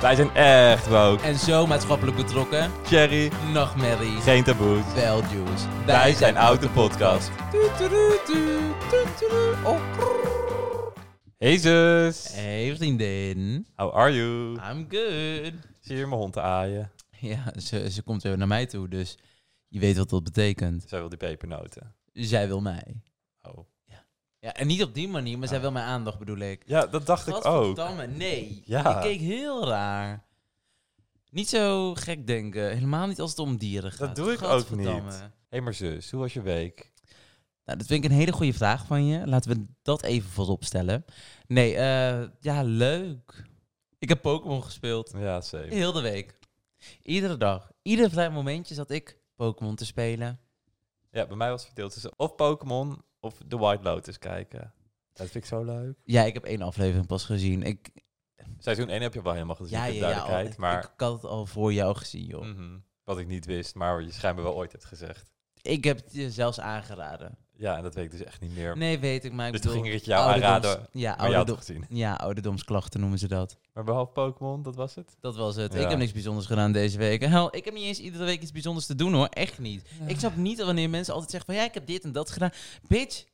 Wij zijn echt woke. En zo maatschappelijk betrokken. Cherry, Nachtmerrie. geen taboes. Wel juice. Wij zijn Auto Podcast. Oh. Hey zus. Hey vriendin. How are you? I'm good. Zie je mijn hond te aaien? Ja, ze, ze komt weer naar mij toe, dus je weet wat dat betekent. Zij wil die pepernoten. Zij wil mij. Oh. Ja, en niet op die manier, maar zij wil mijn aandacht bedoel ik. Ja, dat dacht ik ook. Nee. Ja. Ik keek heel raar. Niet zo gek denken. Helemaal niet als het om dieren gaat. doe ik ook niet. Hé, hey, maar zus, hoe was je week? Nou, dat vind ik een hele goede vraag van je. Laten we dat even voorop stellen. Nee, eh, ja, leuk. Ik heb Pokémon gespeeld. Ja, zeker. Heel de week. Iedere dag. Ieder vrij momentje zat ik Pokémon te spelen. Ja, bij mij was het verdeeld tussen of Pokémon of The White Lotus kijken. Dat vind ik zo leuk. Ja, ik heb één aflevering pas gezien. Ik, Seizoen 1 heb je wel helemaal gezien, ja, ja, ja, al- maar ik had het al voor jou gezien, joh. Mhm. wat ik niet wist, maar je schijnbaar wel ooit hebt gezegd. Ik heb het je zelfs aangeraden. Ja, en dat weet ik dus echt niet meer. Nee, weet ik, maar ik dus toen ging ik het jou ouderdoms- aanraden, Ja, maar je had het ouderdom, gezien. ja, ouderdomsklachten noemen ze dat. Maar behalve Pokémon, dat was het? Dat was het. Ja. Ik heb niks bijzonders gedaan deze week. Hel, ik heb niet eens iedere week iets bijzonders te doen hoor. Echt niet. Ik snap niet wanneer mensen altijd zeggen van ja, ik heb dit en dat gedaan. Bitch,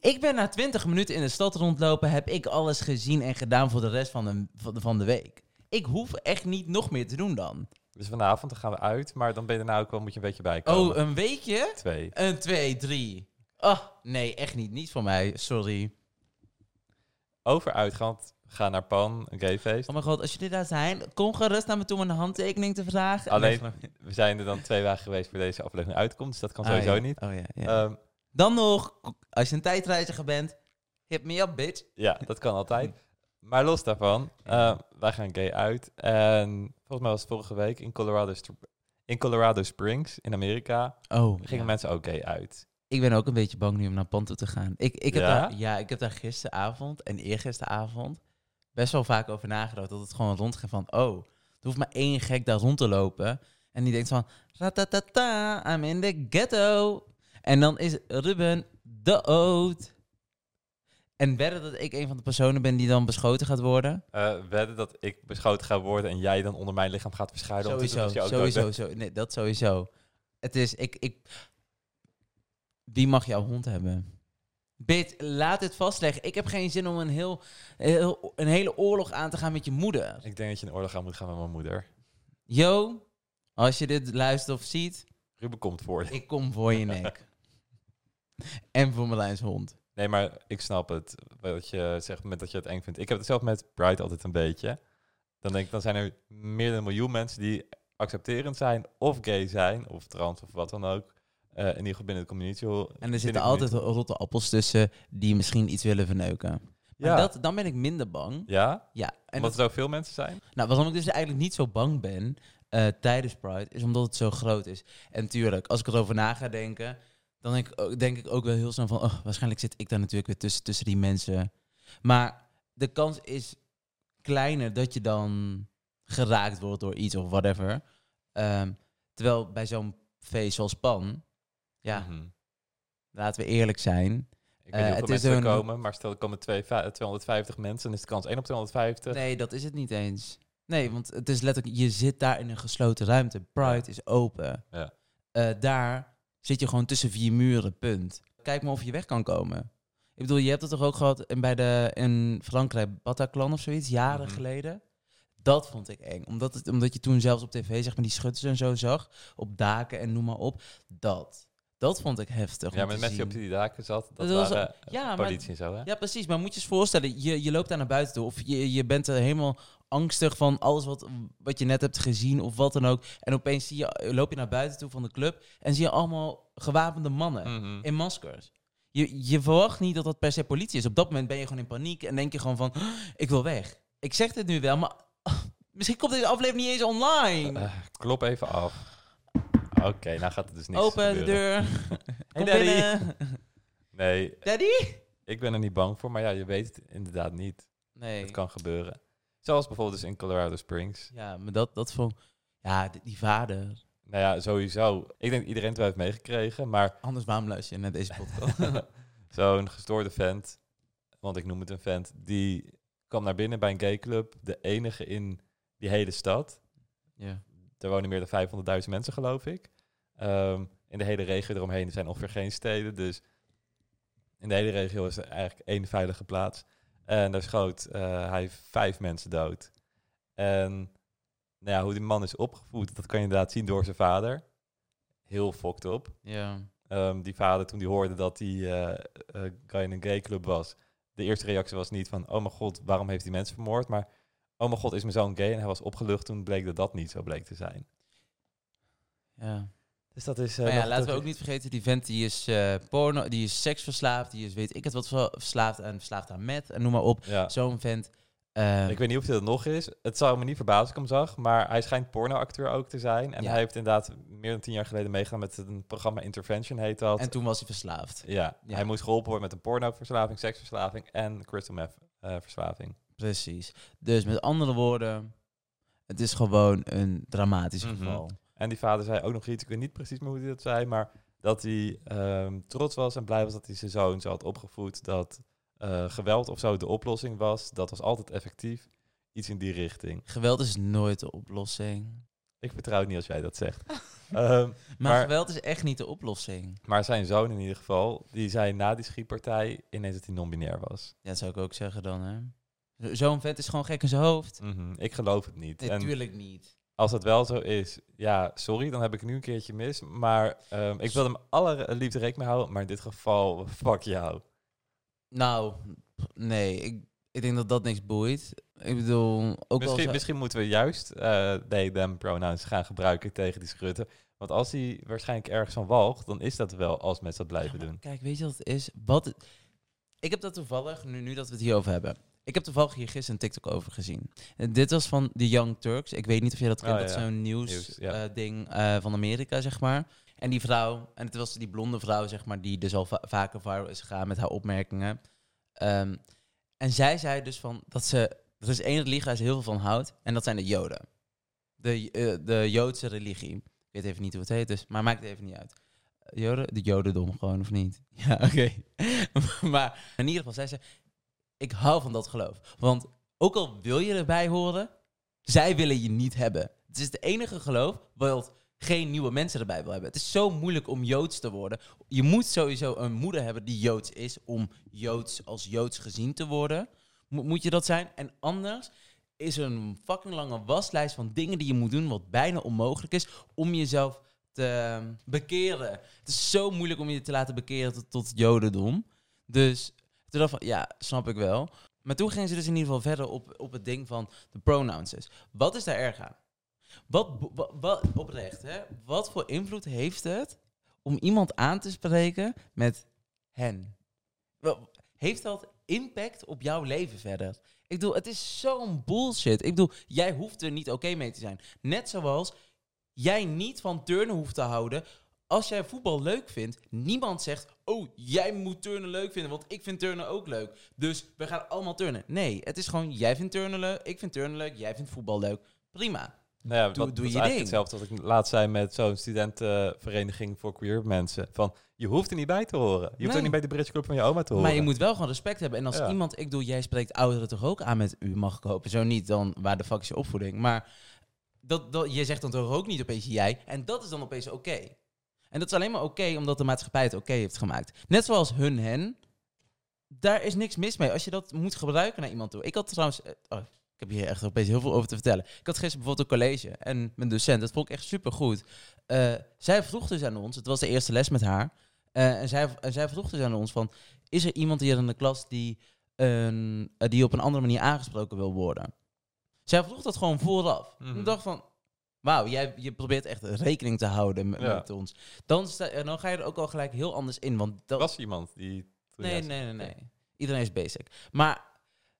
ik ben na 20 minuten in de stad rondlopen, heb ik alles gezien en gedaan voor de rest van de, van de, van de week. Ik hoef echt niet nog meer te doen dan. Dus vanavond dan gaan we uit, maar dan ben je daarna ook wel, moet je een beetje bijkomen. Oh, een weekje? Twee. Een, twee, drie. Oh, nee, echt niet. Niet voor mij. Sorry. Over uitgaan, ga naar Pan, een gayfeest. Oh mijn god, als jullie daar zijn, kom gerust naar me toe om een handtekening te vragen. Alleen- We zijn er dan twee dagen geweest voor deze aflevering uitkomt, dus dat kan Ah, sowieso ja. niet. Oh ja, ja. Ehm, Dan nog, als je een tijdreiziger bent, hit me up, bitch. ja, dat kan altijd. Maar los daarvan, eh, wij gaan gay uit. En volgens mij was het vorige week in Colorado, in Colorado Springs in Amerika Oh, gingen mensen ook gay uit. ik ben ook een beetje bang nu om naar Panto te gaan. Ik, ik heb Ja? Daar, ja, ik heb daar gisteravond en eergisteravond best wel vaak over nagedacht. Dat het gewoon rondging van, oh, er hoeft maar één gek daar rond te lopen. En die denkt van, ratatata, I'm in the ghetto. En dan is Ruben dood. En wedden dat ik een van de personen ben die dan beschoten gaat worden? Eh wedden dat ik beschoten ga worden en jij dan onder mijn lichaam gaat verschuilen. Sowieso, sowieso, zo, nee, dat sowieso. Het is, ik, ik... Wie mag jouw hond hebben? Bit, laat het vastleggen. Ik heb geen zin om een, heel, heel, een hele oorlog aan te gaan met je moeder. Ik denk dat je in oorlog aan moet gaan met mijn moeder. Yo, als je dit luistert of ziet, Ruben komt voor je. ik kom voor je nek. en voor Marlijn's hond. Nee, maar ik snap het. Wat je zegt met dat je het eng vindt. Ik heb het zelf met Pride altijd een beetje. Dan denk ik, dan zijn er meer dan een miljoen mensen die accepterend zijn, of gay zijn, of trans, of wat dan ook. Eh, in ieder geval binnen de community. En er zitten altijd rotte appels tussen die misschien iets willen verneuken. Maar Ja. dat, dan ben ik minder bang. ja? Ja, en Omdat er zo veel mensen zijn? Nou, waarom ik dus eigenlijk niet zo bang ben eh, tijdens Pride, is omdat het zo groot is. En tuurlijk, als ik erover na ga denken, dan denk ik, ook, denk ik ook wel heel snel van, oh, waarschijnlijk zit ik daar natuurlijk weer tussen, tussen die mensen. Maar de kans is kleiner dat je dan geraakt wordt door iets of whatever. Ehm, terwijl bij zo'n feest zoals Pan, ja, Mhm. laten we eerlijk zijn. Ik weet Eh, niet hoeveel is mensen er een- komen, maar stel er komen twee, 250 mensen, dan is de kans 1 op 250. Nee, dat is het niet eens. Nee, want het is letterlijk, je zit daar in een gesloten ruimte. Pride is open. Ja. Eh, daar zit je gewoon tussen vier muren, punt. Kijk maar of je weg kan komen. Ik bedoel, je hebt het toch ook gehad in, bij de, in Frankrijk, Bataclan of zoiets, jaren Mhm. geleden. Dat vond ik eng. Omdat, het, omdat je toen zelfs op tv zeg maar, die schutters en zo zag. Op daken en noem maar op. Dat. Dat vond ik heftig. Ja, met mensen die op die daken zat, dat, Dat was- waren eh, ja, maar- politie en zo, hè? Ja, precies. Maar moet je eens voorstellen, je, je loopt daar naar buiten toe. Of je, je bent er helemaal angstig van alles wat, wat je net hebt gezien of wat dan ook. En opeens zie je, loop je naar buiten toe van de club en zie je allemaal gewapende mannen Mhm. in maskers. Je, je verwacht niet dat dat per se politie is. Op dat moment ben je gewoon in paniek en denk je gewoon van, ik wil weg. Ik zeg dit nu wel, maar misschien komt deze aflevering niet eens online. Eh, klop even af. Oké, nou gaat het dus niet Open de deur. Kom daddy. binnen. Nee, Daddy? ik ben er niet bang voor, maar ja, je weet het inderdaad niet. Nee. Het kan gebeuren. Zoals bijvoorbeeld dus in Colorado Springs. Ja, maar dat, dat vond... Ja, die, die vader. Nou ja, sowieso. Ik denk iedereen het wel heeft meegekregen, maar Anders waarom luister je naar deze podcast? zo'n gestoorde vent, want ik noem het een vent, die kwam naar binnen bij een gayclub. De enige in die hele stad. Ja. Er wonen meer dan 500.000 mensen, geloof ik. Ehm, in de hele regio eromheen zijn ongeveer geen steden. Dus in de hele regio is er eigenlijk één veilige plaats. En daar schoot eh, hij vijf mensen dood. En nou ja, hoe die man is opgevoed, dat kan je inderdaad zien door zijn vader. Heel fokt op. Ja. Ehm, die vader, toen die hoorde dat die eh, eh, guy in een gay club was, de eerste reactie was niet van, oh mijn god, waarom heeft hij mensen vermoord? Maar, oh mijn god, is mijn zoon gay? En hij was opgelucht toen bleek dat dat niet zo bleek te zijn. ja. Dus dat is... eh, Maar ja, laten we ook niet vergeten, die vent die is eh, porno, die is seksverslaafd, die is weet ik het wat ver- verslaafd aan, verslaafd aan met en noem maar op. Ja. Zo'n vent. eh, Ik weet niet of hij dat nog is. Het zou me niet verbazen als ik hem zag, maar hij schijnt pornoacteur ook te zijn. En Ja. hij heeft inderdaad meer dan tien jaar geleden meegedaan met een programma Intervention, heet dat. en toen was hij verslaafd. ja, Ja. hij moest geholpen worden met een pornoverslaving, seksverslaving en crystal meth eh, verslaving. Precies. Dus met andere woorden, het is gewoon een dramatisch Mhm. geval. En die vader zei ook nog iets, ik weet niet precies meer hoe hij dat zei, maar dat hij ehm, trots was en blij was dat hij zijn zoon zo had opgevoed. Dat eh, geweld of zo de oplossing was. Dat was altijd effectief. Iets in die richting. Geweld is nooit de oplossing. Ik vertrouw het niet als jij dat zegt. Ehm, Maar, Maar- geweld is echt niet de oplossing. maar zijn zoon in ieder geval, die zei na die schietpartij ineens dat hij non-binair was. Ja, dat zou ik ook zeggen dan, hè. Zo- Zo'n vent is gewoon gek in zijn hoofd. Mhm, Ik geloof het niet. Natuurlijk niet. Als dat wel zo is, ja, sorry, dan heb ik nu een keertje mis. Maar ehm, ik wil hem alle liefde rekening mee houden, maar in dit geval, fuck jou. Nou, nee. Ik, ik denk dat dat niks boeit. Ik bedoel, ook Misschien, al... misschien moeten we juist eh they, them pronouns gaan gebruiken tegen die schrutten. Want als hij waarschijnlijk ergens van walgt, dan is dat wel als mensen dat blijven doen. Kijk, weet je wat het is? Wat het- ik heb dat toevallig, nu, nu dat we het hierover hebben. Ik heb toevallig hier gisteren een TikTok over gezien. En dit was van The Young Turks. Ik weet niet of je dat kent. Oh, dat is ja. zo'n Nieuws, nieuws, ja. eh, ding eh, van Amerika, zeg maar. En die vrouw, en het was die blonde vrouw, zeg maar, die dus al va- vaker viral is gegaan met haar opmerkingen. Ehm, en zij zei dus van dat ze. Er is één religie waar ze heel veel van houdt. En dat zijn de Joden. De, eh, de Joodse religie. Ik weet even niet hoe het heet, dus, maar maakt het even niet uit. Joden, de Jodendom gewoon, of niet? Ja, oké. maar in ieder geval, zij zei, ik hou van dat geloof. Want ook al wil je erbij horen, zij willen je niet hebben. Het is het enige geloof wat geen nieuwe mensen erbij wil hebben. Het is zo moeilijk om Joods te worden. Je moet sowieso een moeder hebben die Joods is om Joods als Joods gezien te worden. Mo- moet je dat zijn? En anders is er een fucking lange waslijst van dingen die je moet doen, wat bijna onmogelijk is, om jezelf te ehm, bekeren. Het is zo moeilijk om je te laten bekeren tot, tot Jodendom. Dus ja, snap ik wel. Maar toen gingen ze dus in ieder geval verder op, op het ding van de pronouns. Wat is daar erg aan? Wat, wat, wat oprecht, hè? Wat voor invloed heeft het om iemand aan te spreken met hen? Heeft dat impact op jouw leven verder? Ik bedoel, het is zo'n bullshit. Ik bedoel, jij hoeft er niet oké mee te zijn. Net zoals jij niet van turnen hoeft te houden. Als jij voetbal leuk vindt, niemand zegt: Oh, jij moet turnen leuk vinden, want ik vind turnen ook leuk. Dus we gaan allemaal turnen. Nee, het is gewoon: jij vindt turnen leuk, ik vind turnen leuk, jij vindt voetbal leuk. Prima. Nou ja, Doe- dat, doe dat je ding. hetzelfde wat ik laatst zei met zo'n studentenvereniging voor queer mensen. Van, je hoeft er niet bij te horen. Je hoeft Nee. ook niet bij de Bridge Club van je oma te horen. Maar je moet wel gewoon respect hebben. En als Ja. iemand, ik bedoel, jij spreekt ouderen toch ook aan met u mag ik hopen. Zo niet, dan waar de fuck is je opvoeding. Maar dat, dat, je zegt dan toch ook niet opeens jij. En dat is dan opeens oké. En dat is alleen maar oké omdat de maatschappij het oké heeft gemaakt. Net zoals hun, hen. Daar is niks mis mee als je dat moet gebruiken naar iemand toe. Ik had trouwens... eh, Oh, ik heb hier echt opeens heel veel over te vertellen. Ik had gisteren bijvoorbeeld een college en mijn docent, dat vond ik echt super goed. zij vroeg dus aan ons, het was de eerste les met haar. eh, en, zij, en zij vroeg dus aan ons van, is er iemand hier in de klas die, een, eh, die op een andere manier aangesproken wil worden? Zij vroeg dat gewoon vooraf. Mhm. Ik dacht van, wauw, jij je probeert echt rekening te houden met, Ja. met ons. Dan, sta, en dan ga je er ook al gelijk heel anders in. Want dat, Was iemand die... nee, nee, nee, nee. Iedereen is basic. Maar,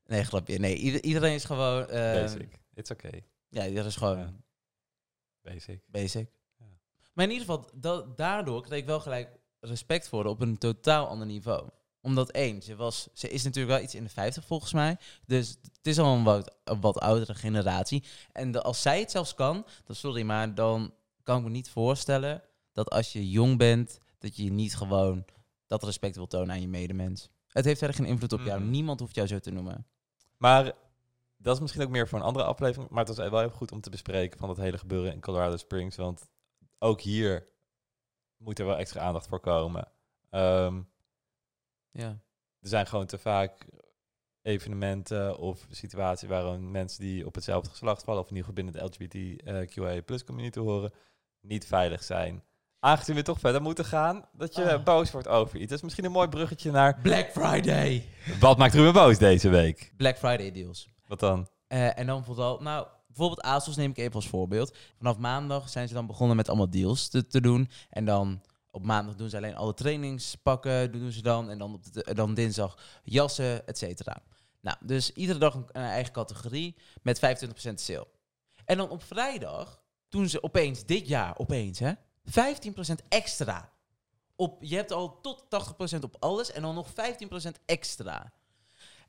nee, grapje. Nee, ieder- iedereen is gewoon... eh, Basic. It's okay. Ja, iedereen is gewoon Ja. Basic. basic. Ja. Maar in ieder geval, da- daardoor kreeg ik wel gelijk respect voor op een totaal ander niveau. Omdat één, ze, was, ze is natuurlijk wel iets in de 50 volgens mij. Dus het is al een wat, een wat oudere generatie. En de- als zij het zelfs kan, dan sorry, maar dan kan ik me niet voorstellen dat als je jong bent, dat je niet gewoon dat respect wil tonen aan je medemens. Het heeft verder geen invloed op jou. Mhm. Niemand hoeft jou zo te noemen. Maar dat is misschien ook meer voor een andere aflevering, maar het was wel even goed om te bespreken van dat hele gebeuren in Colorado Springs, want ook hier moet er wel extra aandacht voor komen. Ehm, Ja. er zijn gewoon te vaak evenementen of situaties waarin mensen die op hetzelfde geslacht vallen, of in ieder geval binnen de LGBTQIA plus community horen, niet veilig zijn. Aangezien we toch verder moeten gaan, dat je Ah. boos wordt over iets. Dat is misschien een mooi bruggetje naar Black Friday. wat maakt Ruben boos deze week? Black Friday deals. Wat dan? Eh, en dan vooral, nou, bijvoorbeeld ASOS neem ik even als voorbeeld. Vanaf maandag zijn ze dan begonnen met allemaal deals te, te doen. En dan op maandag doen ze alleen alle trainingspakken, doen ze dan. En dan, op de, dan dinsdag jassen, et cetera. Nou, dus iedere dag een, eigen categorie met 25% sale. En dan op vrijdag doen ze opeens, dit jaar opeens, hè, 15% extra. Op, je hebt al tot 80% op alles en dan nog 15% extra.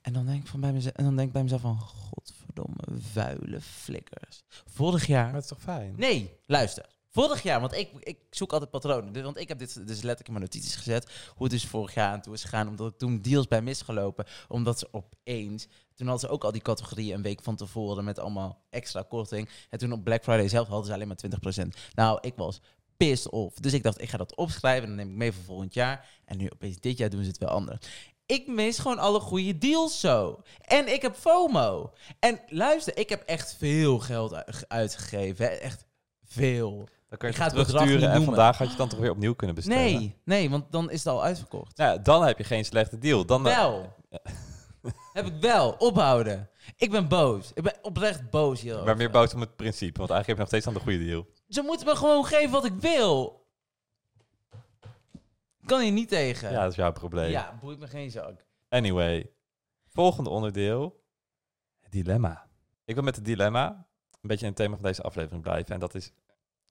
En dan denk ik, van bij mezelf, en dan denk ik bij mezelf van, godverdomme, vuile flikkers. Vorig jaar... Maar het is toch fijn? Nee, luister. Vorig jaar, want ik, ik zoek altijd patronen. Want ik heb dit dus letterlijk in mijn notities gezet. Hoe het dus vorig jaar aan toe is gegaan. Omdat ik toen deals bij misgelopen. Omdat ze opeens... Toen hadden ze ook al die categorieën een week van tevoren met allemaal extra korting. En toen op Black Friday zelf hadden ze alleen maar 20%. Nou, ik was pissed off. Dus ik dacht, ik ga dat opschrijven en dan neem ik mee voor volgend jaar. En nu opeens dit jaar doen ze het wel anders. Ik mis gewoon alle goede deals zo. En ik heb FOMO. En luister, ik heb echt veel geld uitgegeven. Echt veel. Dan kan je Ik ga het terugsturen en vandaag had je het dan toch weer opnieuw kunnen bestellen. Nee, nee, want dan is het al uitverkocht. Ja, dan heb je geen slechte deal. Dan, eh, Wel. heb ik wel. Ophouden. Ik ben boos. Ik ben oprecht boos hier. maar meer boos om het principe, want eigenlijk heb je nog steeds dan de goede deal. Ze moeten me gewoon geven wat ik wil. Kan hier niet tegen. Ja, dat is jouw probleem. ja boeit me geen zak. Anyway, volgende onderdeel. Het dilemma. Ik wil met het dilemma een beetje in het thema van deze aflevering blijven. En dat is,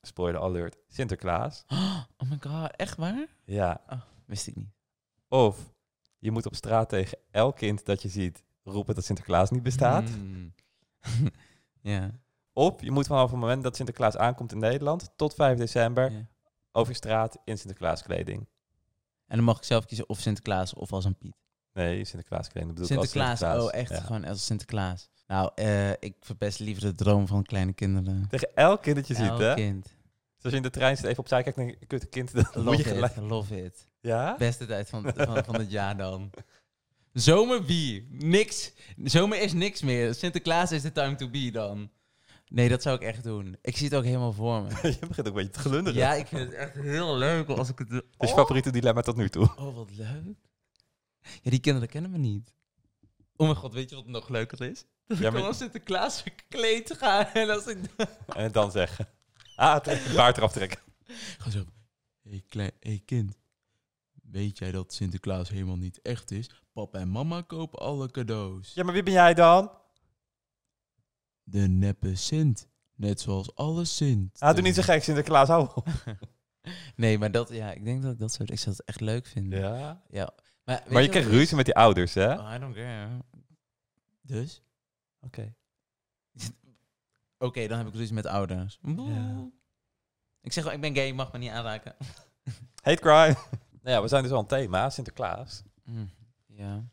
spoiler alert, Sinterklaas. Oh my god, echt waar? Ja. Wist ik niet. Of je moet op straat tegen elk kind dat je ziet roepen dat Sinterklaas niet bestaat. Mm. ja. Of je moet vanaf het moment dat Sinterklaas aankomt in Nederland tot 5 december ja. over straat in Sinterklaaskleding. En dan mag ik zelf kiezen of Sinterklaas of als een Piet. Nee, ik als Sinterklaas, Sinterklaas. oh echt Ja. gewoon als Sinterklaas. Nou, eh, ik verpest liever de droom van kleine kinderen. Tegen elk kind dat je ziet, Elk hè? kind. Dus als je in de trein zit, even opzij kijkt naar een kutte kind, dan moet je Love gelijk... it, love it. Ja? Beste tijd van, van, van het jaar dan. Zomer wie? Niks. Zomer is niks meer. Sinterklaas is the time to be dan. Nee, dat zou ik echt doen. Ik zie het ook helemaal voor me. je begint ook een beetje te glunderen. Ja, ik vind het echt heel leuk als ik het... is je Oh. favoriete dilemma tot nu toe. Oh, wat leuk. Ja, die kinderen kennen me niet. Oh mijn god, weet je wat nog leuker is? Dat Ja, ik maar- dan als Sinterklaas verkleed ga en als ik... En dan zeggen. Ah, trek de baard eraf trekken. Gewoon zo... Hé hey, klein, hey kind. Weet jij dat Sinterklaas helemaal niet echt is? Papa en mama kopen alle cadeaus. Ja, maar wie ben jij dan? De neppe Sint. Net zoals alle Sint. Ah, doe niet zo gek, Sinterklaas, hou op. Nee, maar dat, ja, ik denk dat ik dat soort, ik zou het echt leuk vinden. Ja. Ja. Maar, je krijgt het ruzie met die ouders, hè? Oh, I don't care. Dus? Oké. Oké, dan heb ik ruzie met ouders. Ja. Ik zeg wel, ik ben gay, je mag me niet aanraken. Hate crime. nou ja, we zijn dus al een thema, Sinterklaas. Mm, Ja.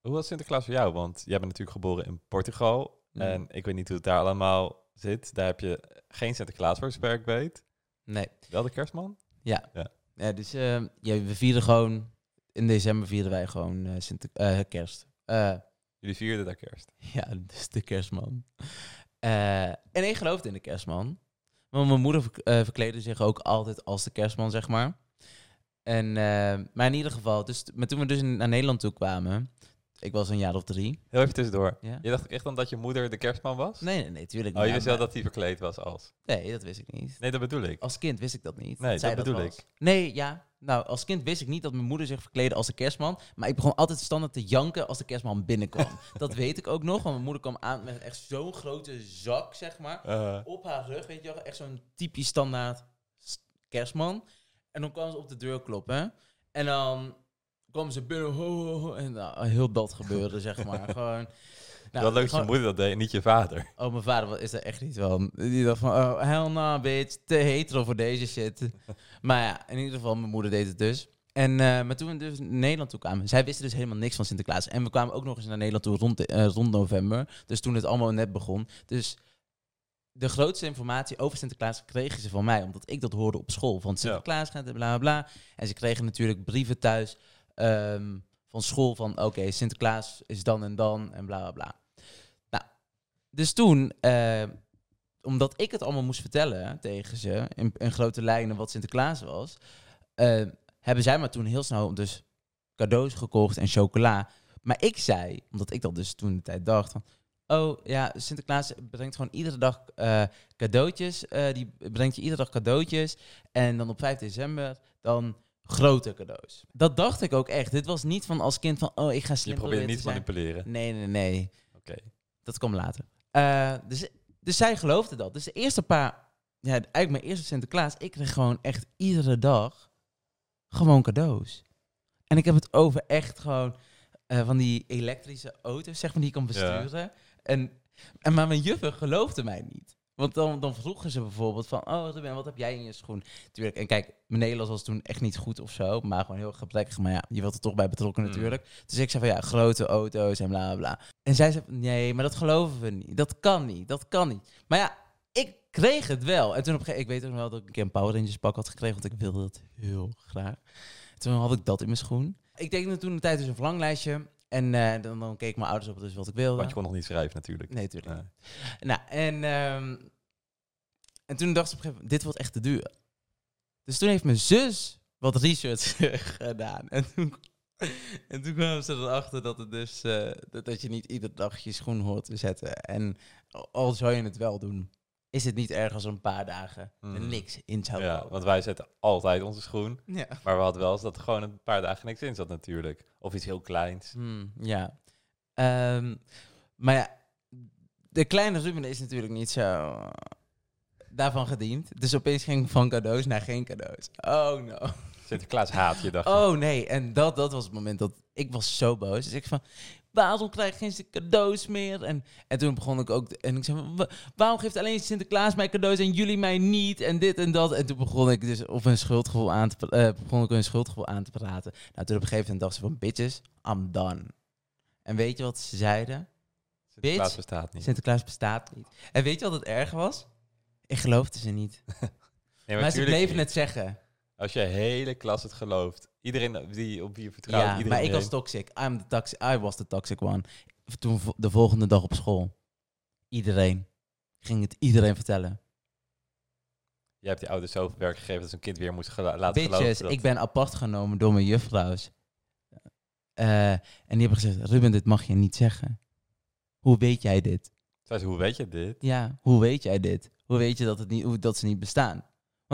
Hoe was Sinterklaas voor jou? Want jij bent natuurlijk geboren in Portugal. Mm. En ik weet niet hoe het daar allemaal zit. Daar heb je geen Sinterklaas voor, zover ik weet. Nee. Wel de kerstman? Ja. Ja. ja dus eh, ja, we vieren gewoon... In december vieren wij gewoon eh Sinter eh, kerst. Jullie vierden daar kerst. ja, dus de kerstman. Eh, en ik geloofde in de kerstman. Maar mijn moeder eh, verkleedde zich ook altijd als de kerstman, zeg maar. En, eh, maar in ieder geval, dus, maar toen we dus naar Nederland toe kwamen... Ik was een jaar of drie. Heel even tussendoor. Ja? Je dacht echt dan dat je moeder de kerstman was? Nee, nee, nee, tuurlijk Oh, niet. je wist wel dat hij verkleed was als... Nee, dat wist ik niet. Nee, dat bedoel ik. Als kind wist ik dat niet. Nee, dat bedoel ik. Nee, ja. Nou, als kind wist ik niet dat mijn moeder zich verkleedde als de kerstman. Maar ik begon altijd standaard te janken als de kerstman binnenkwam. dat weet ik ook nog, want mijn moeder kwam aan met echt zo'n grote zak, zeg maar. Eh, Op haar rug, weet je wel. Echt zo'n typisch standaard kerstman. En dan kwam ze op de deur kloppen. En dan kwam ze binnen. Ho, ho, ho, en nou, heel dat gebeurde, zeg maar. Gewoon... Nou, wel leuk dat je moeder dat deed niet je vader. Oh, mijn vader is er echt niet van. Die dacht van, oh, hell no, bitch. Te hetero voor deze shit. maar ja, in ieder geval, mijn moeder deed het dus. En, eh, maar toen we dus naar Nederland toe kwamen, zij wisten dus helemaal niks van Sinterklaas. En we kwamen ook nog eens naar Nederland toe rond, eh, rond november. Dus toen het allemaal net begon. Dus de grootste informatie over Sinterklaas kregen ze van mij, omdat ik dat hoorde op school. Van Sinterklaas gaat en bla bla bla. En ze kregen natuurlijk brieven thuis ehm, van school van oké, Sinterklaas is dan en dan en bla bla bla. Dus toen, eh, omdat ik het allemaal moest vertellen tegen ze, in, in grote lijnen wat Sinterklaas was, eh, hebben zij maar toen heel snel dus cadeaus gekocht en chocola. Maar ik zei, omdat ik dat dus toen de tijd dacht van, oh ja, Sinterklaas brengt gewoon iedere dag eh, cadeautjes. die brengt je iedere dag cadeautjes. En dan op 5 december dan grote cadeaus. Dat dacht ik ook echt. Dit was niet van als kind van, oh ik ga Je slim probeert proberen niet te manipuleren. Nee, nee, nee. Oké. Dat kwam later. Eh, dus, dus zij geloofde dat. Dus de eerste paar, ja, eigenlijk mijn eerste Sinterklaas, ik kreeg gewoon echt iedere dag gewoon cadeaus. En ik heb het over echt gewoon eh, van die elektrische auto's, zeg maar, die je kan besturen. En, en maar mijn juffen geloofden mij niet. Want dan, dan vroegen ze bijvoorbeeld van, oh Ruben, wat heb jij in je schoen? Tuurlijk, en kijk, mijn Nederlands was toen echt niet goed of zo, maar gewoon heel gebrekkig. Maar ja, je wilt er toch bij betrokken Mm. natuurlijk. Dus ik zei van, ja, grote auto's en bla bla. En zij zei, nee, maar dat geloven we niet. Dat kan niet, dat kan niet. Maar ja, ik kreeg het wel. En toen op een gegeven ik weet ook wel dat ik een keer een Power Rangers pak had gekregen, want ik wilde dat heel graag. Toen had ik dat in mijn schoen. Ik tekende toen de tijd dus een verlanglijstje. En eh, dan, dan keek mijn ouders op dus wat ik wilde. Want je kon nog niet schrijven natuurlijk. Nee, natuurlijk. Nee. Nou, en, ehm, en toen dacht ze op een gegeven moment, dit wordt echt te duur. Dus toen heeft mijn zus wat research gedaan. En toen, en toen kwamen ze erachter dat, het dus, dat, dat je niet iedere dag je schoen hoort te zetten. En al zou je het wel doen, is het niet erg als er een paar dagen er Hmm. niks in zou Ja, want wij zetten altijd onze schoen. Ja. Maar we hadden wel eens dat er gewoon een paar dagen niks in zat natuurlijk. Of iets heel kleins. Hmm, ja. Ehm, maar ja, de kleine Ruben is natuurlijk niet zo eh, daarvan gediend. Dus opeens ging ik van cadeaus naar geen cadeaus. Oh no. Sinterklaas haat je, dacht. Oh nee, en dat, dat was het moment dat ik was zo boos. Dus ik van, waarom krijg ik geen cadeaus meer? En, en toen begon ik ook, en ik zei, van, "Wa- waarom geeft alleen Sinterklaas mij cadeaus en jullie mij niet? En dit en dat. En toen begon ik dus op een schuldgevoel aan te, eh, begon ik een schuldgevoel aan te praten. Nou, toen op een gegeven moment dacht ze van, bitches, I'm done. En weet je wat ze zeiden? Sinterklaas bitch. bestaat niet. Sinterklaas bestaat niet. En weet je wat het erg was? Ik geloofde ze niet. Nee, Maar, ze bleven niet. het zeggen. Als je hele klas het gelooft. Iedereen die op wie je vertrouwt. Ja, maar ik was toxic. I'm the toxic. I was the toxic one. Toen de volgende dag op school. Iedereen. Ging het iedereen vertellen. Je hebt die ouders zoveel werk gegeven dat ze een kind weer moest laten Bitches, geloven. dat- ik ben apart genomen door mijn juffrouws. Eh, en die hebben gezegd, Ruben, dit mag je niet zeggen. Hoe weet jij dit? Zei ze, hoe weet je dit? Ja, hoe weet jij dit? Hoe weet je dat, het niet, hoe, dat ze niet bestaan?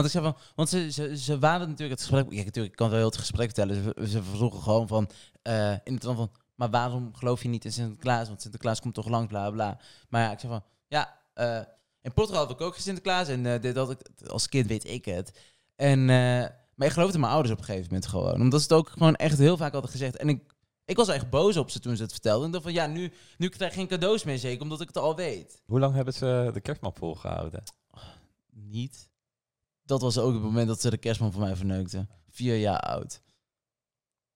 Want ik zei van, want ze, ze, ze waren natuurlijk het gesprek. Ja, natuurlijk, ik kan wel heel het gesprek vertellen. Ze, ze vroegen gewoon van, eh, in het dan van, maar waarom geloof je niet in Sinterklaas? Want Sinterklaas komt toch langs, bla bla. Maar ja, ik zei van, ja, eh, in Portugal had ik ook Sinterklaas en eh, dit had ik, als kind weet ik het. En, maar ik geloofde mijn ouders op een gegeven moment gewoon, omdat ze het ook gewoon echt heel vaak hadden gezegd. En ik, ik was echt boos op ze toen ze het vertelden. En ik dacht van, ja, nu, nu krijg ik geen cadeaus meer zeker, omdat ik het al weet. Hoe lang hebben ze de kerstman volgehouden? niet. Dat was ook het moment dat ze de kerstman voor mij verneukte. Vier jaar oud.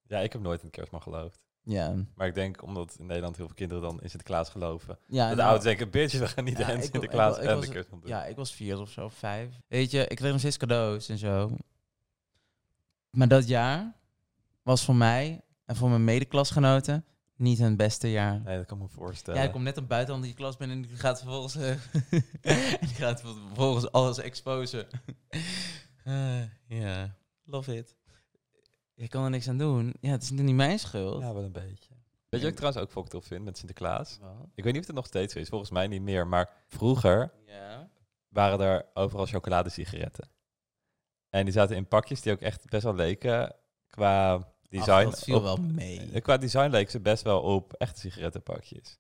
Ja, ik heb nooit in de kerstman geloofd. Ja. Maar ik denk, omdat in Nederland heel veel kinderen dan in Sinterklaas geloven. Ja, dat de nou, ouders denken, bitch, we gaan niet Ja, wa- Sinterklaas ik wa- ik en was- de kerstman doen. ja, ik was vier of zo, vijf. Weet je, ik kreeg nog steeds cadeaus en zo. Maar dat jaar was voor mij en voor mijn medeklasgenoten niet het beste jaar. Nee, dat kan ik me voorstellen. Ja, ik kom net op buiten die klas binnen en die gaat vervolgens, en die gaat vervolgens alles exposen. Eh, Ja, love it. Je kan er niks aan doen. Ja, het is niet mijn schuld. Ja, wel een beetje. Weet je wat ik trouwens ook fucked op vind met Sinterklaas? Wat? Ik weet niet of het nog steeds zo is. Volgens mij niet meer. Maar vroeger Ja. waren er overal chocoladesigaretten. En die zaten in pakjes die ook echt best wel leken qua design. Ach, dat viel op- wel mee. Eh, Qua design leken ze best wel op echte sigarettenpakjes.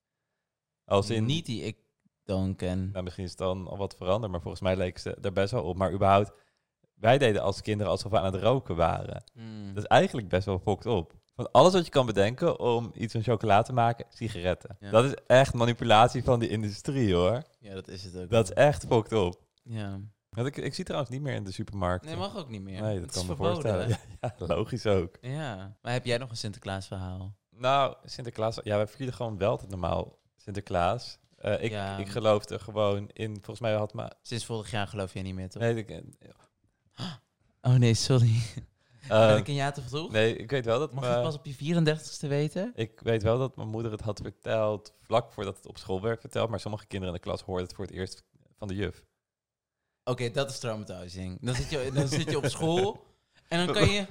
Als in, Niet die ik dan ken. nou, misschien is het dan al wat veranderd, maar volgens mij leken ze er best wel op. Maar überhaupt, wij deden als kinderen alsof we aan het roken waren. Hmm. Dat is eigenlijk best wel fucked op. Van alles wat je kan bedenken om iets van chocola te maken, sigaretten. Ja. Dat is echt manipulatie van die industrie hoor. Ja, dat is het ook. Dat is echt fucked op. Ja. Want ik, ik zie trouwens niet meer in de supermarkt. Nee, mag ook niet meer. Nee, dat Het kan is me verboden, voorstellen. Ja, ja, logisch ook. Ja. Maar heb jij nog een Sinterklaas verhaal? Nou, Sinterklaas, ja, wij vierden gewoon wel het normaal Sinterklaas. Eh, ik, Ja. ik geloofde gewoon in, volgens mij had maar... Sinds vorig jaar geloof jij niet meer, toch? Nee, ik, Oh nee, sorry. eh, ben ik een jaar te vroeg? nee, ik weet wel dat Mag je pas op je 34ste weten? Ik weet wel dat mijn moeder het had verteld vlak voordat het op school werd verteld. Maar sommige kinderen in de klas hoorden het voor het eerst van de juf. Oké, dat is traumatizing. Dan zit, je, dan zit je op school en dan kan je...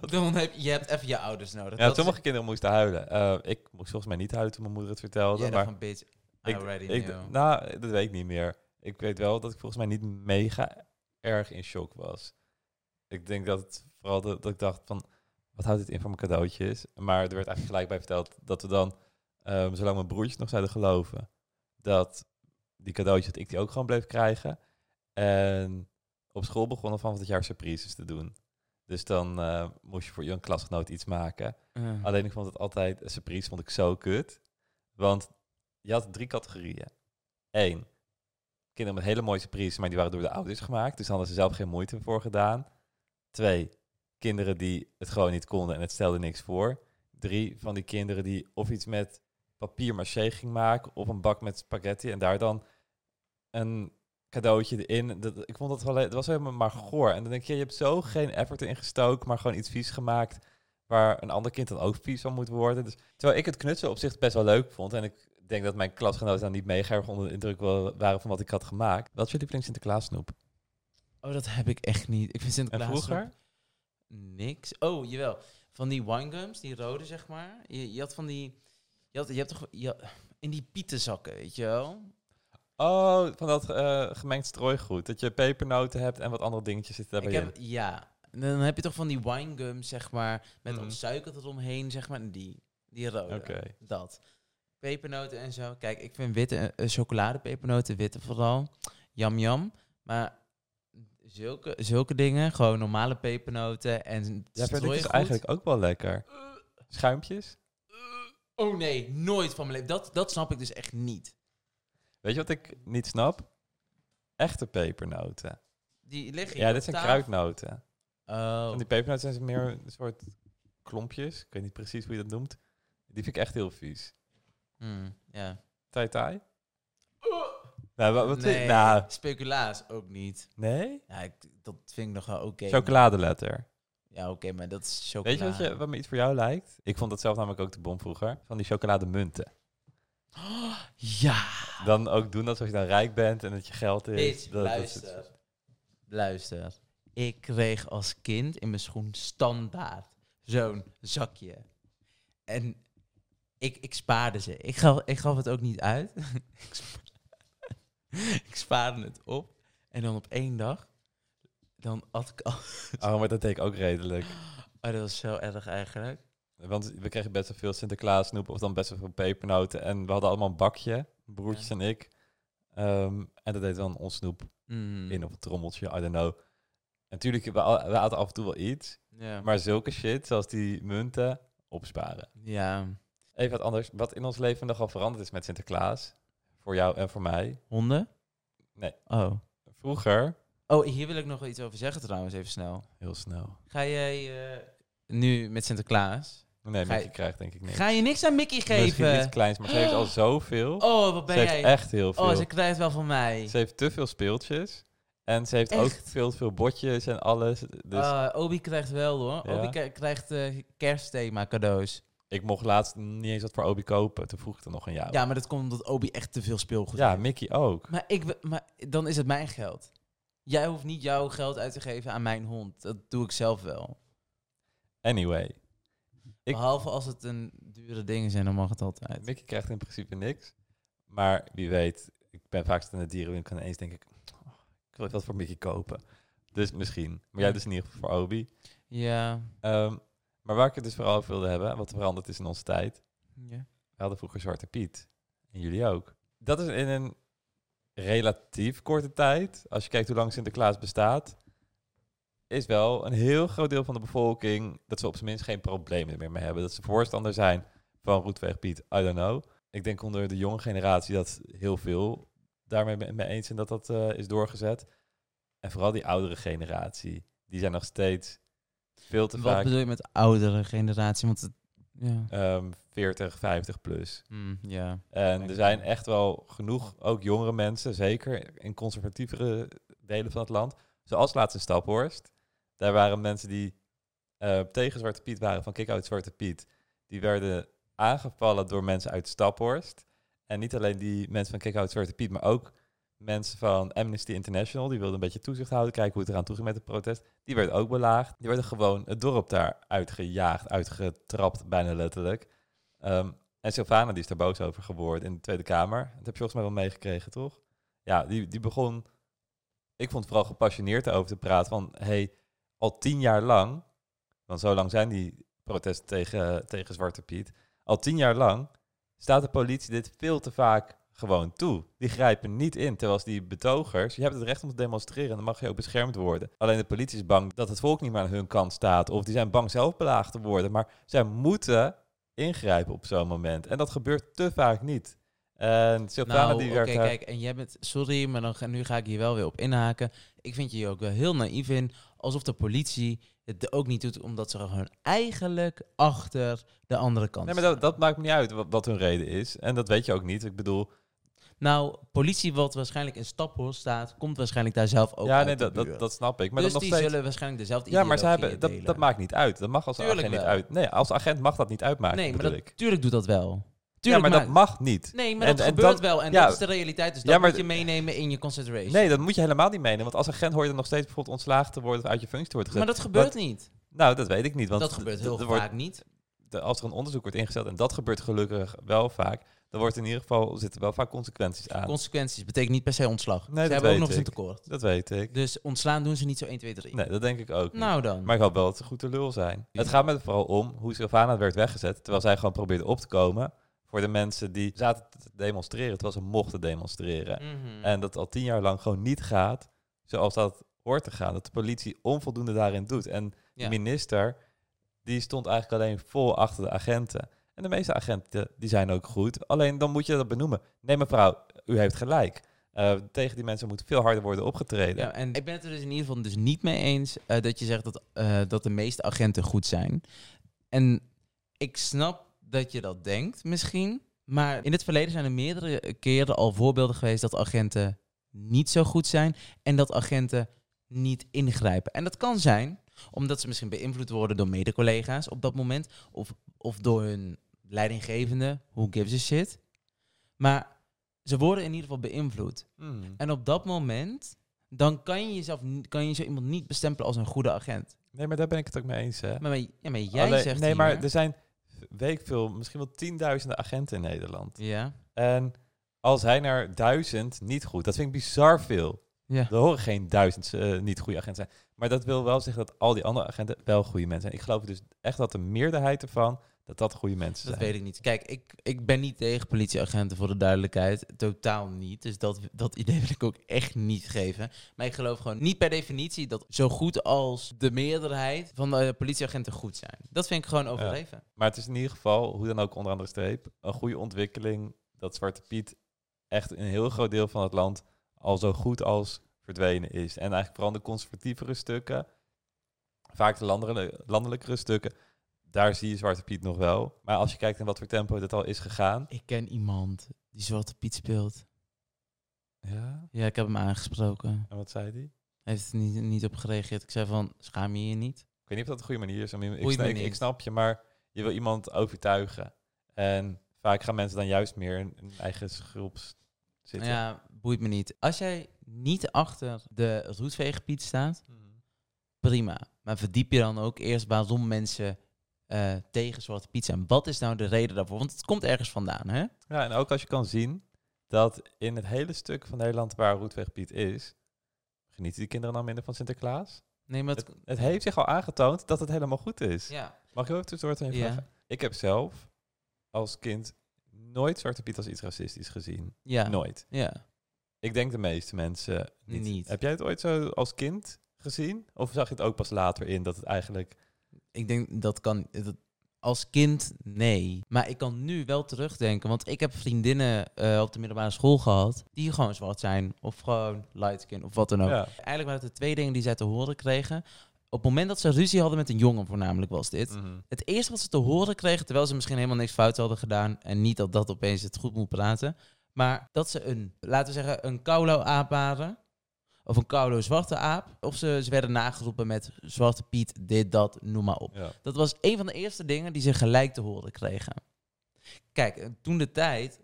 Dan heb je hebt even je ouders nodig. Ja, Dat sommige kinderen moesten huilen. Eh, ik moest volgens mij niet huilen toen mijn moeder het vertelde. Jij maar bitch, I ik, already ik, nou, dat weet ik niet meer. Ik weet wel dat ik volgens mij niet mega erg in shock was. Ik denk dat het vooral dat, dat ik dacht van, wat houdt dit in voor mijn cadeautjes? Maar er werd eigenlijk gelijk bij verteld dat we dan, ehm, zolang mijn broertjes nog zouden geloven, dat die cadeautjes, dat ik die ook gewoon bleef krijgen. En op school begonnen van het jaar surprises te doen. Dus dan eh, moest je voor je klasgenoot iets maken. Alleen ik vond het altijd, een surprise vond ik zo kut. Want je had drie categorieën. Eén, kinderen met hele mooie surprises, maar die waren door de ouders gemaakt. Dus hadden ze zelf geen moeite voor gedaan. Twee, kinderen die het gewoon niet konden en het stelde niks voor. Drie, van die kinderen die of iets met papier maché ging maken of een bak met spaghetti en daar dan een cadeautje in. Dat, ik vond dat wel, het was helemaal maar goor. En dan denk je, je hebt zo geen effort in gestoken, maar gewoon iets vies gemaakt waar een ander kind dan ook vies van moet worden. Dus, terwijl ik het knutselen op zich best wel leuk vond. En ik denk dat mijn klasgenoten dan niet mega erg onder de indruk wel waren van wat ik had gemaakt. Wat is je lieveling Sinterklaas snoep? Oh, dat heb ik echt niet. Ik vind En Sinterklaas... vroeger? ook Niks. Oh, jawel. Van die winegums, die rode, zeg maar. Je, je had van die... Je, had, je hebt toch... Je, in die pietenzakken, weet je wel? Oh, van dat eh, gemengd strooigoed. Dat je pepernoten hebt en wat andere dingetjes zitten Ik daarbij heb, ja. Dan heb je toch van die winegums, zeg maar, met wat suiker eromheen, zeg maar. Die, die rode. Oké. Dat. Pepernoten en zo. Kijk, ik vind witte, eh, chocoladepepernoten, witte vooral, jam jam. Maar zulke, zulke dingen, gewoon normale pepernoten en Ja, vind ik dus eigenlijk ook wel lekker. Schuimpjes? Oh nee, nooit van mijn leven. Dat, dat snap ik dus echt niet. Weet je wat ik niet snap? Echte pepernoten. Die liggen Ja, dit zijn tafel. kruidnoten. Oh. Van die pepernoten zijn meer een soort klompjes. Ik weet niet precies hoe je dat noemt. Die vind ik echt heel vies. Hmm, ja. Tai tai? Nou, wat, wat vind- nee, nou, speculaas ook niet. nee? Ja, ik, dat vind ik nog wel oké. Chocoladeletter. Ja, oké, maar dat is chocolade. Weet je wat, je wat me iets voor jou lijkt? Ik vond dat zelf namelijk ook de bom vroeger. Van die chocolademunten. Ja. Dan ook doen alsof je dan rijk bent en dat je geld is. Bitch, Dat- dat luister. is- Luister. Ik kreeg als kind in mijn schoen standaard zo'n zakje. En ik, ik spaarde ze. Ik gaf, ik gaf het ook niet uit. ik spaarde het op. En dan op één dag, dan at ik al... Oh, maar dat deed ik ook redelijk. Oh, dat was zo erg eigenlijk. Want we kregen best wel veel Sinterklaas snoep of dan best wel veel pepernoten. En we hadden allemaal een bakje, broertjes Ja. en ik. Ehm, en dat deed dan ons snoep Mm. in op een trommeltje, I don't know. Natuurlijk, we, we af en toe wel iets. Ja. Maar zulke shit, zoals die munten, opsparen. ja. Even wat anders. Wat in ons leven nogal veranderd is met Sinterklaas. Voor jou en voor mij. Honden? Nee. Oh. Vroeger, Oh, hier wil ik nog iets over zeggen trouwens, even snel. heel snel. Ga jij eh, nu met Sinterklaas... Nee, je- Mickey krijgt denk ik niks. Ga je niks aan Mickey Misschien geven? iets kleins, maar ze heeft al zoveel. Oh, wat ben ze heeft jij? echt heel veel. Oh, ze krijgt wel van mij. Ze heeft te veel speeltjes. En ze heeft ook veel veel botjes en alles. Dus Ah, Obi krijgt wel hoor. Ja? Obi krijgt eh, kerstthema cadeaus. ik mocht laatst niet eens wat voor Obi kopen. Toen vroeg ik er nog aan jou. Ja, maar dat komt omdat Obi echt te veel speelgoed Ja, heeft. Mickey ook. Maar, ik, maar dan is het mijn geld. Jij hoeft niet jouw geld uit te geven aan mijn hond. Dat doe ik zelf wel. Anyway, Ik- Behalve als het een dure dingen zijn, dan mag het altijd. Mickey krijgt in principe niks. Maar wie weet, ik ben vaak in de dierenwinkel en eens denk ik... oh, ik wil wat voor Mickey kopen. Dus misschien. Maar jij dus in ieder geval voor Obi. Ja. Ehm, maar waar ik het dus vooral over wilde hebben, wat veranderd is in onze tijd. ja. We hadden vroeger Zwarte Piet. En jullie ook. Dat is in een relatief korte tijd, als je kijkt hoe lang Sinterklaas bestaat, is wel een heel groot deel van de bevolking dat ze op zijn minst geen problemen meer mee hebben. Dat ze voorstander zijn van Roetveeg Piet, I don't know. Ik denk onder de jonge generatie dat heel veel daarmee me- mee eens zijn dat dat eh, is doorgezet. En vooral die oudere generatie, die zijn nog steeds veel te Wat vaak bedoel je met oudere generatie? Want het, ja. ehm 40, 50 plus. Ja. En er zijn echt wel genoeg, ook jongere mensen, zeker in conservatievere delen van het land. Zoals laatst in Staphorst. Daar waren mensen die eh, tegen Zwarte Piet waren, van Kick Out Zwarte Piet. Die werden aangevallen door mensen uit Staphorst. En niet alleen die mensen van Kick Out Zwarte Piet, maar ook mensen van Amnesty International. Die wilden een beetje toezicht houden, kijken hoe het eraan toe ging met het protest. Die werden ook belaagd. Die werden gewoon het dorp daar uitgejaagd, uitgetrapt, bijna letterlijk. Ehm, en Sylvana die is daar boos over geworden in de Tweede Kamer. Dat heb je volgens mij wel meegekregen, toch? Ja, die, die begon... Ik vond vooral gepassioneerd over te praten van... hey, al tien jaar lang... Want zo lang zijn die protesten tegen, tegen Zwarte Piet. Al tien jaar lang staat de politie dit veel te vaak gewoon toe. Die grijpen niet in, terwijl die betogers... Je hebt het recht om te demonstreren en dan mag je ook beschermd worden. Alleen de politie is bang dat het volk niet meer aan hun kant staat. Of die zijn bang zelf belaagd te worden. Maar zij moeten ingrijpen op zo'n moment. En dat gebeurt te vaak niet. En Sylvana Nou, die werd... daar- kijk, en jij bent, sorry, maar dan ga, nu ga ik hier wel weer op inhaken. Ik vind je hier ook wel heel naïef in, alsof de politie het ook niet doet, omdat ze gewoon eigenlijk achter de andere kant Nee, maar dat, dat maakt me niet uit wat, wat hun reden is. En dat weet je ook niet. Ik bedoel, Nou, politie wat waarschijnlijk in Staphorst staat, komt waarschijnlijk daar zelf ook ja, nee, dat, dat, snap ik. Maar dus dat die steeds... zullen waarschijnlijk dezelfde Ja, maar ze hebben, dat, dat maakt niet uit. Dat mag als Tuurlijk agent niet uit. Nee, als agent mag dat niet uitmaken, Nee, maar bedoel dat, ik. tuurlijk doet dat wel. Ja, maar dat mag niet. Nee, maar En- dat en gebeurt dat- wel. En ja. dat is de realiteit. Dus Ja, dat maar moet je meenemen in je consideration. Nee, dat moet je helemaal niet menen. Want als agent hoor je dan nog steeds bijvoorbeeld ontslagen te worden of uit je functie te worden gezet. maar dat gebeurt niet. Nou, dat weet ik niet. Want dat gebeurt heel vaak wordt- niet. de- als er een onderzoek wordt ingesteld, en dat gebeurt gelukkig wel vaak, dan wordt in ieder geval, zitten wel vaak consequenties aan. Consequenties betekent niet per se ontslag. Nee, ze dat hebben ook nog eens een tekort. Dat weet ik. Dus ontslaan doen ze niet zo 1, 2, 3. Nee, dat denk ik ook niet. nou dan. Maar ik hoop wel dat ze goed te lul zijn. Het gaat me vooral om hoe Sylvana werd weggezet, terwijl zij gewoon probeerde op te komen voor de mensen die zaten te demonstreren, terwijl ze mochten demonstreren. Mhm. En dat al tien jaar lang gewoon niet gaat zoals dat hoort te gaan. Dat de politie onvoldoende daarin doet. En Ja. de minister, die stond eigenlijk alleen vol achter de agenten. En de meeste agenten, die zijn ook goed. Alleen dan moet je dat benoemen. Nee mevrouw, u heeft gelijk. Eh, tegen die mensen moet veel harder worden opgetreden. Ja, en ik ben het er dus in ieder geval dus niet mee eens eh, dat je zegt dat, eh, dat de meeste agenten goed zijn. En ik snap dat je dat denkt misschien. Maar in het verleden zijn er meerdere keren al voorbeelden geweest dat agenten niet zo goed zijn en dat agenten niet ingrijpen. En dat kan zijn omdat ze misschien beïnvloed worden door mede-collega's op dat moment of, of door hun leidinggevende, who gives a shit. Maar ze worden in ieder geval beïnvloed. Hmm. En op dat moment, dan kan je jezelf niet- kan je zo iemand niet bestempelen als een goede agent. Nee, maar daar ben ik het ook mee eens. Hè. Maar, maar- ja, maar jij zegt nee, hier- maar er zijn weet ik veel, misschien wel tienduizenden agenten in Nederland. Ja. En al zijn er duizend niet goed, dat vind ik bizar veel. Ja. Er horen geen duizend eh, niet goede agenten zijn. Maar dat wil wel zeggen dat al die andere agenten wel goede mensen zijn. Ik geloof dus echt dat de meerderheid ervan, dat dat goede mensen Dat zijn. weet ik niet. Kijk, ik, ik ben niet tegen politieagenten voor de duidelijkheid. Totaal niet. Dus dat, dat idee wil ik ook echt niet geven. Maar ik geloof gewoon niet per definitie dat zo goed als de meerderheid van de politieagenten goed zijn. Dat vind ik gewoon overdreven. Maar het is in ieder geval, hoe dan ook onder andere streep, een goede ontwikkeling dat Zwarte Piet echt in een heel groot deel van het land al zo goed als verdwenen is. En eigenlijk vooral de conservatievere stukken, vaak de landelijke, landelijkere stukken, daar zie je Zwarte Piet nog wel. Maar als je kijkt naar wat voor tempo dit al is gegaan. Ik ken iemand die Zwarte Piet speelt. Ja, Ja, ik heb hem aangesproken. en wat zei die? Hij heeft er niet, niet op gereageerd. Ik zei van, schaam je je niet? Ik weet niet of dat een goede manier is. Ik, Goeie snap, ik, manier. ik snap je, maar je wil iemand overtuigen. En vaak gaan mensen dan juist meer in hun eigen schulp zitten. Ja, boeit me niet. Als jij niet achter de roetveegpiet staat, Mhm. prima. Maar verdiep je dan ook eerst waarom mensen eh, tegen Zwarte Piet zijn. Wat is nou de reden daarvoor? Want het komt ergens vandaan, hè? Ja, en ook als je kan zien dat in het hele stuk van Nederland waar Roetweg Piet is, genieten die kinderen dan minder van Sinterklaas? Nee, maar het, Het, het heeft zich al aangetoond dat het helemaal goed is. ja. Mag ik ook tussendoor even Ja. vragen? Ik heb zelf als kind nooit Zwarte Piet als iets racistisch gezien. Ja. Nooit. Ja. Ik denk de meeste mensen niet. Niet. Heb jij het ooit zo als kind gezien? Of zag je het ook pas later in dat het eigenlijk... Ik denk dat kan. Dat, als kind, nee. Maar ik kan nu wel terugdenken. Want ik heb vriendinnen eh, op de middelbare school gehad. die gewoon zwart zijn. Of gewoon light skin. Of wat dan ook. Ja. Eigenlijk waren het de twee dingen die zij te horen kregen. Op het moment dat ze ruzie hadden met een jongen, voornamelijk was dit. Mhm. Het eerste wat ze te horen kregen, terwijl ze misschien helemaal niks fout hadden gedaan. En niet dat dat opeens het goed moet praten. Maar dat ze een, laten we zeggen, een kaulo-aap waren. Of een kaulo-zwarte aap. Of ze, ze werden nageroepen met Zwarte Piet, dit, dat, noem maar op. Ja. Dat was een van de eerste dingen die ze gelijk te horen kregen. Kijk, toen de tijd,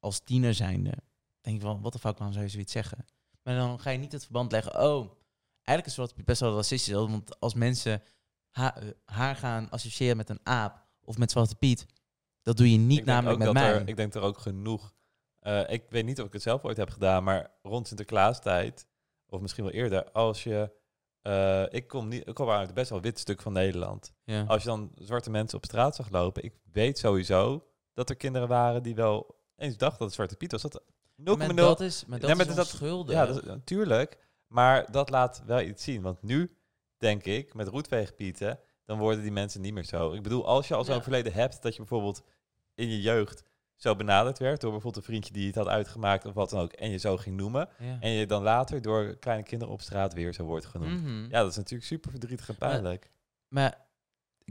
als tiener zijnde, denk je van, wat de fuck, waarom zou je zoiets zeggen? Maar dan ga je niet het verband leggen, oh, eigenlijk is Zwarte Piet best wel racistisch. Want als mensen ha- haar gaan associëren met een aap of met Zwarte Piet, dat doe je niet namelijk met mij. Er, ik denk er ook genoeg. eh, ik weet niet of ik het zelf ooit heb gedaan, maar rond Sinterklaastijd, of misschien wel eerder, als je. eh, ik kom niet. Ik kom uit best wel wit stuk van Nederland. ja. Als je dan zwarte mensen op straat zag lopen, ik weet sowieso dat er kinderen waren die wel eens dachten dat het Zwarte Piet was. Dat 0,0. maar dat is, maar dat Nee, maar is dat- onschuldig. Ja, dat is- natuurlijk. Maar dat laat wel iets zien. Want nu, denk ik, met roetveegpieten, dan worden die mensen niet meer zo. Ik bedoel, als je al zo'n Ja. verleden hebt, dat je bijvoorbeeld in je jeugd zo benaderd werd door bijvoorbeeld een vriendje die het had uitgemaakt of wat dan ook, en je zo ging noemen, Ja. en je dan later door kleine kinderen op straat weer zo wordt genoemd. Mhm. Ja, dat is natuurlijk super verdrietig en pijnlijk. Maar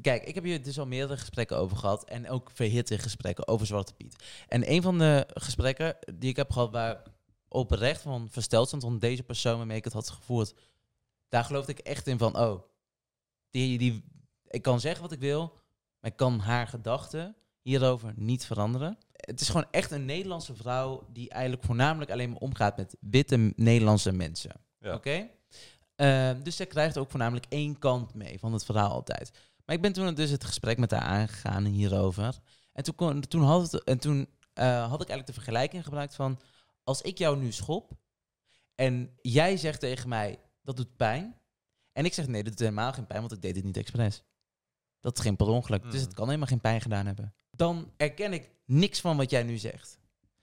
kijk, ik heb hier dus al meerdere gesprekken over gehad. En ook verhitte gesprekken over Zwarte Piet. En een van de gesprekken die ik heb gehad waar oprecht van versteld stond van deze persoon waarmee ik het had gevoerd. Daar geloofde ik echt in van, oh, die, die, ik kan zeggen wat ik wil, maar ik kan haar gedachten hierover niet veranderen. Het is gewoon echt een Nederlandse vrouw die eigenlijk voornamelijk alleen maar omgaat met witte Nederlandse mensen. Ja. Oké? Ehm, dus zij krijgt ook voornamelijk één kant mee van het verhaal altijd. Maar ik ben toen dus het gesprek met haar aangegaan hierover. En toen, kon, toen, had, het, en toen eh, had ik eigenlijk de vergelijking gebruikt van... Als ik jou nu schop en jij zegt tegen mij dat doet pijn... En ik zeg nee, dat doet helemaal geen pijn, want ik deed het niet expres. Dat is geen per ongeluk, dus Mhm. het kan helemaal geen pijn gedaan hebben. Dan erken ik niks van wat jij nu zegt.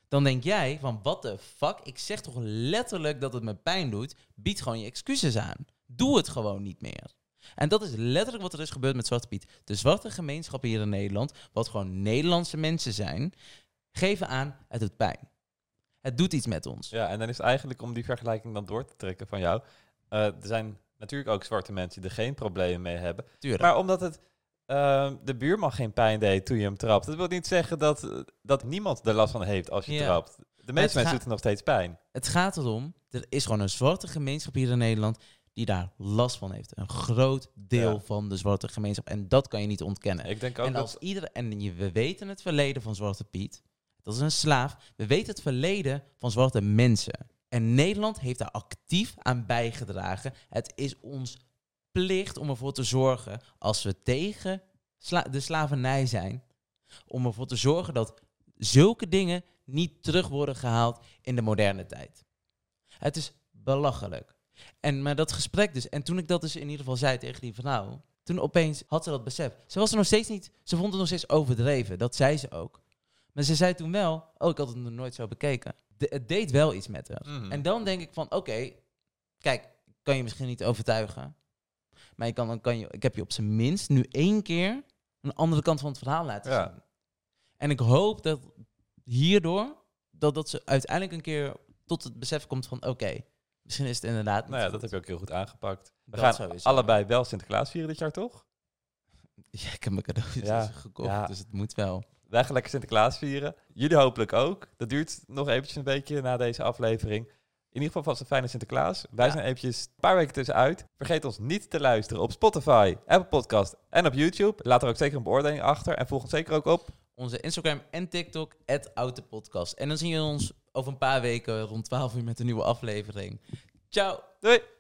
Dan denk jij van, what the fuck? Ik zeg toch letterlijk dat het me pijn doet? Bied gewoon je excuses aan. Doe het gewoon niet meer. En dat is letterlijk wat er is gebeurd met Zwarte Piet. De zwarte gemeenschappen hier in Nederland, wat gewoon Nederlandse mensen zijn, geven aan, het doet pijn. Het doet iets met ons. Ja, en dan is eigenlijk om die vergelijking dan door te trekken van jou. eh, er zijn natuurlijk ook zwarte mensen die er geen problemen mee hebben. Tuurlijk. Maar omdat het ehm, de buurman geen pijn deed toen je hem trapt. Dat wil niet zeggen dat, dat niemand er last van heeft als je Ja. trapt. De meeste mensen het nog steeds pijn. Het gaat erom, er is gewoon een zwarte gemeenschap hier in Nederland die daar last van heeft. Een groot deel Ja. van de zwarte gemeenschap. En dat kan je niet ontkennen. Ik denk ook en dat... als iedereen, en we weten het verleden van Zwarte Piet. Dat is een slaaf. We weten het verleden van zwarte mensen. En Nederland heeft daar actief aan bijgedragen. Het is ons plicht om ervoor te zorgen, als we tegen sla- de slavernij zijn, om ervoor te zorgen dat zulke dingen niet terug worden gehaald in de moderne tijd. Het is belachelijk. En maar dat gesprek dus, en toen ik dat dus in ieder geval zei tegen die vrouw, toen opeens had ze dat besef. Ze was er nog steeds niet, ze vond het nog steeds overdreven, dat zei ze ook. Maar ze zei toen wel, oh, ik had het nog nooit zo bekeken. De- het deed wel iets met haar. Mhm. En dan denk ik van, oké, kijk, kan je misschien niet overtuigen. Maar ik, kan, dan kan je, ik heb je op zijn minst nu één keer een andere kant van het verhaal laten Ja. zien. En ik hoop dat hierdoor, dat, dat ze uiteindelijk een keer tot het besef komt van, oké, misschien is het inderdaad niet nou ja, goed. dat heb je ook heel goed aangepakt. We Dat gaan allebei wel Sinterklaas vieren dit jaar, toch? Ja, ik heb mijn cadeautjes Ja, dus gekocht, ja. dus het moet wel. Wij gaan lekker Sinterklaas vieren. Jullie hopelijk ook. Dat duurt nog eventjes een beetje na deze aflevering. In ieder geval vast een fijne Sinterklaas. Wij Ja. zijn eventjes een paar weken tussenuit. Vergeet ons niet te luisteren op Spotify, Apple Podcast en op YouTube. Laat er ook zeker een beoordeling achter. En volg ons zeker ook op. Onze Instagram en TikTok, @autopodcast. En dan zien we ons over een paar weken rond 12 uur met een nieuwe aflevering. Ciao! Doei!